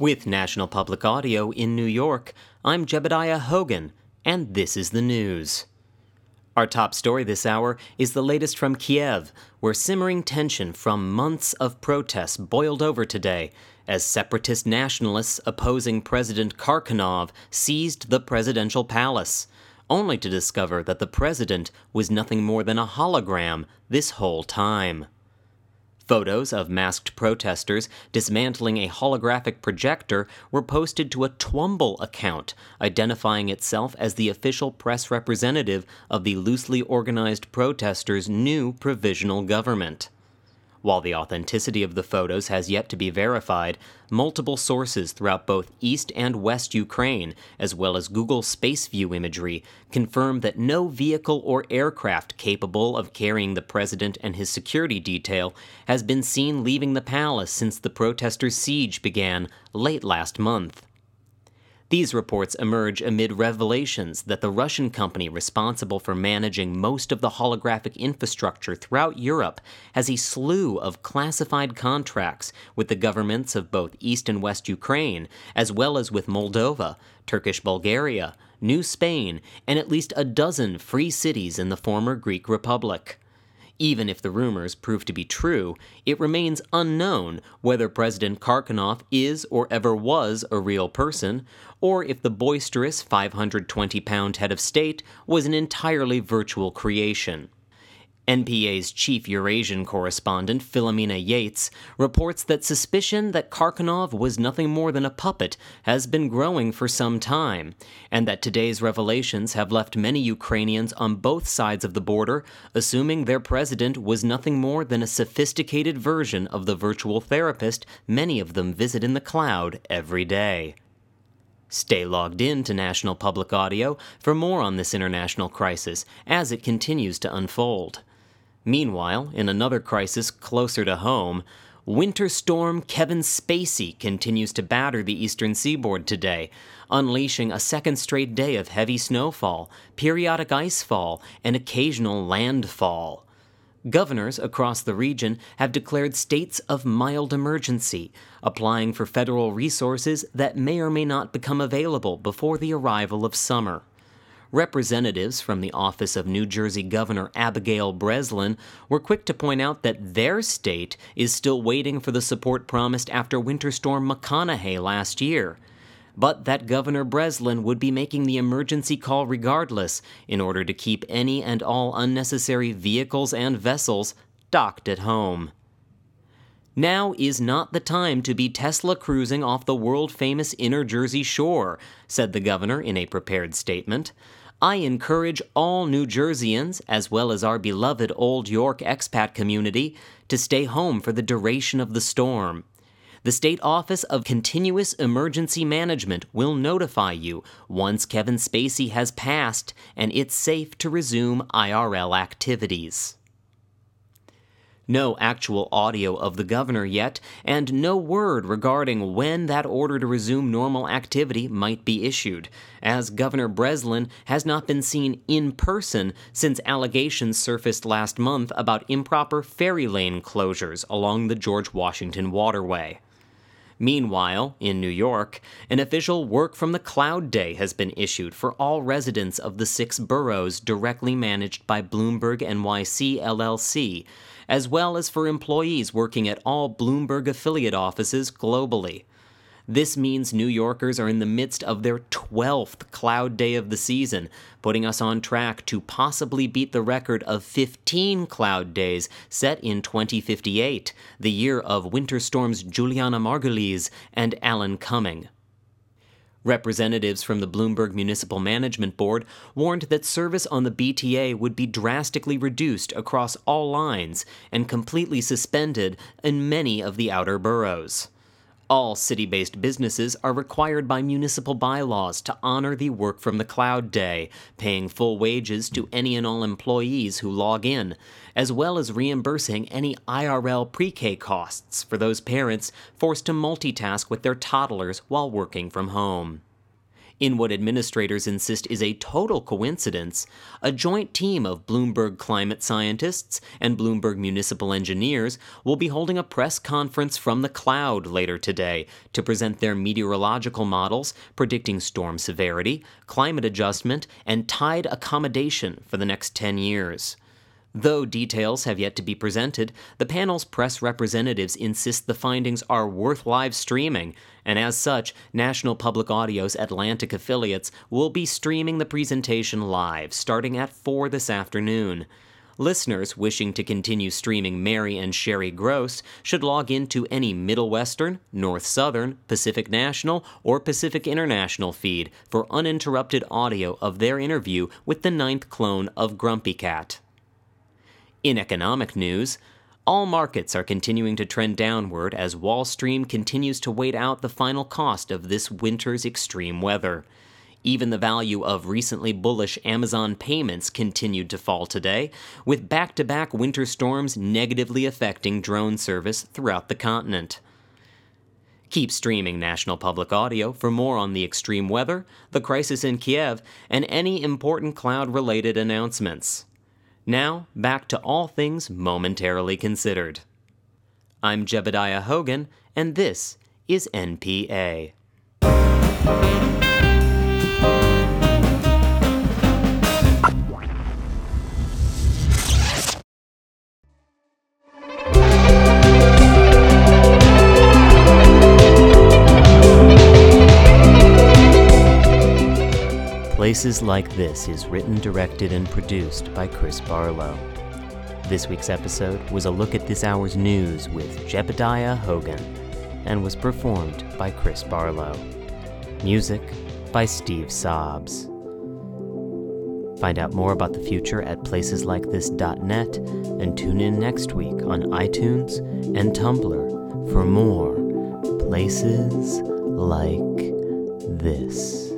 With National Public Audio in New York, I'm Jebediah Hogan, and this is the news. Our top story this hour is the latest from Kiev, where simmering tension from months of protests boiled over today as separatist nationalists opposing President Kharkhinov seized the presidential palace, only to discover that the president was nothing more than a hologram this whole time. Photos of masked protesters dismantling a holographic projector were posted to a Twumble account, identifying itself as the official press representative of the loosely organized protesters' new provisional government. While the authenticity of the photos has yet to be verified, multiple sources throughout both East and West Ukraine, as well as Google Space View imagery, confirm that no vehicle or aircraft capable of carrying the president and his security detail has been seen leaving the palace since the protesters' siege began late last month. These reports emerge amid revelations that the Russian company responsible for managing most of the holographic infrastructure throughout Europe has a slew of classified contracts with the governments of both East and West Ukraine, as well as with Moldova, Turkish Bulgaria, New Spain, and at least a dozen free cities in the former Greek Republic. Even if the rumors prove to be true, it remains unknown whether President Kharkhinov is or ever was a real person, or if the boisterous 520 pound head of state was an entirely virtual creation. NPA's chief Eurasian correspondent, Philomena Yates, reports that suspicion that Kharkhinov was nothing more than a puppet has been growing for some time, and that today's revelations have left many Ukrainians on both sides of the border assuming their president was nothing more than a sophisticated version of the virtual therapist many of them visit in the cloud every day. Stay logged in to National Public Audio for more on this international crisis as it continues to unfold. Meanwhile, in another crisis closer to home, Winter storm Kevin Spacey continues to batter the eastern seaboard today, unleashing a second straight day of heavy snowfall, periodic icefall, and occasional landfall. Governors across the region have declared states of mild emergency, applying for federal resources that may or may not become available before the arrival of summer. Representatives from the office of New Jersey Governor Abigail Breslin were quick to point out that their state is still waiting for the support promised after Winter Storm McConaughey last year. But that Governor Breslin would be making the emergency call regardless in order to keep any and all unnecessary vehicles and vessels docked at home. Now is not the time to be Tesla cruising off the world famous inner Jersey shore, said the governor in a prepared statement. I encourage all New Jerseyans, as well as our beloved Old York expat community, to stay home for the duration of the storm. The State Office of Continuous Emergency Management will notify you once Kevin Spacey has passed and it's safe to resume IRL activities. No actual audio of the governor yet, and no word regarding when that order to resume normal activity might be issued, as Governor Breslin has not been seen in person since allegations surfaced last month about improper ferry lane closures along the George Washington Waterway. Meanwhile, in New York, an official work from the cloud day has been issued for all residents of the six boroughs directly managed by Bloomberg NYC LLC, as well as for employees working at all Bloomberg affiliate offices globally. This means New Yorkers are in the midst of their 12th cloud day of the season, putting us on track to possibly beat the record of 15 cloud days set in 2058, the year of winter storms Juliana Margulies and Alan Cumming. Representatives from the Bloomberg Municipal Management Board warned that service on the BTA would be drastically reduced across all lines and completely suspended in many of the outer boroughs. All city based businesses are required by municipal bylaws to honor the Work from the Cloud Day, paying full wages to any and all employees who log in, as well as reimbursing any IRL pre K costs for those parents forced to multitask with their toddlers while working from home. In what administrators insist is a total coincidence, a joint team of Bloomberg climate scientists and Bloomberg municipal engineers will be holding a press conference from the cloud later today to present their meteorological models predicting storm severity, climate adjustment, and tide accommodation for the next 10 years. Though details have yet to be presented, the panel's press representatives insist the findings are worth live streaming, and as such, National Public Audio's Atlantic affiliates will be streaming the presentation live starting at 4 this afternoon. Listeners wishing to continue streaming Mary and Sherry Gross should log into any Middle Western, North Southern, Pacific National, or Pacific International feed for uninterrupted audio of their interview with the ninth clone of Grumpy Cat. In economic news, all markets are continuing to trend downward as Wall Street continues to wait out the final cost of this winter's extreme weather. Even the value of recently bullish Amazon payments continued to fall today, with back to back winter storms negatively affecting drone service throughout the continent. Keep streaming National Public Audio for more on the extreme weather, the crisis in Kiev, and any important cloud related announcements. Now, back to all things momentarily considered. I'm Jebediah Hogan, and this is NPA. Places Like This is written, directed, and produced by Chris Barlow. This week's episode was a look at this hour's news with Jebediah Hogan and was performed by Chris Barlow. Music by Steve Sobs. Find out more about the future at placeslikethis.net and tune in next week on iTunes and Tumblr for more Places Like This.